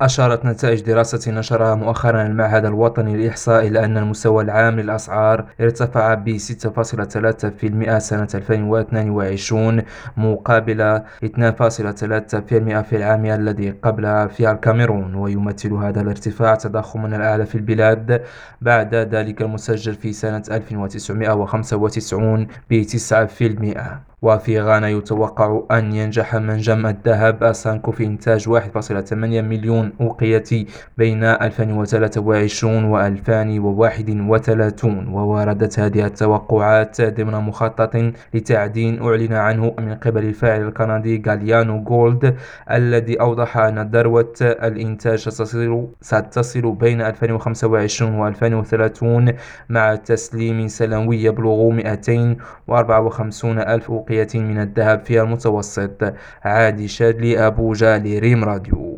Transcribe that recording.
أشارت نتائج دراسة نشرها مؤخرا المعهد الوطني للإحصاء إلى أن المستوى العام للأسعار ارتفع ب 6.3% سنة 2022 مقابل 2.3% في العام الذي قبله في الكاميرون ويمثل هذا الارتفاع تضخما الأعلى في البلاد. بعد ذلك المسجل في سنة 1995 ب 9% وفي غانا يتوقع أن ينجح منجم الذهب أسانكو في إنتاج 1.8 مليون أوقية بين 2023 و 2031 ووردت هذه التوقعات ضمن مخطط لتعدين أعلن عنه من قبل الفاعل الكندي غاليانو جولد الذي أوضح أن ذروة الإنتاج ستصل, ستصل بين 2025 و 2030 مع تسليم سنوي يبلغ 254 ألف أوقية. بقية من الذهب في المتوسط. عادي شادلي أبوجا لريم راديو.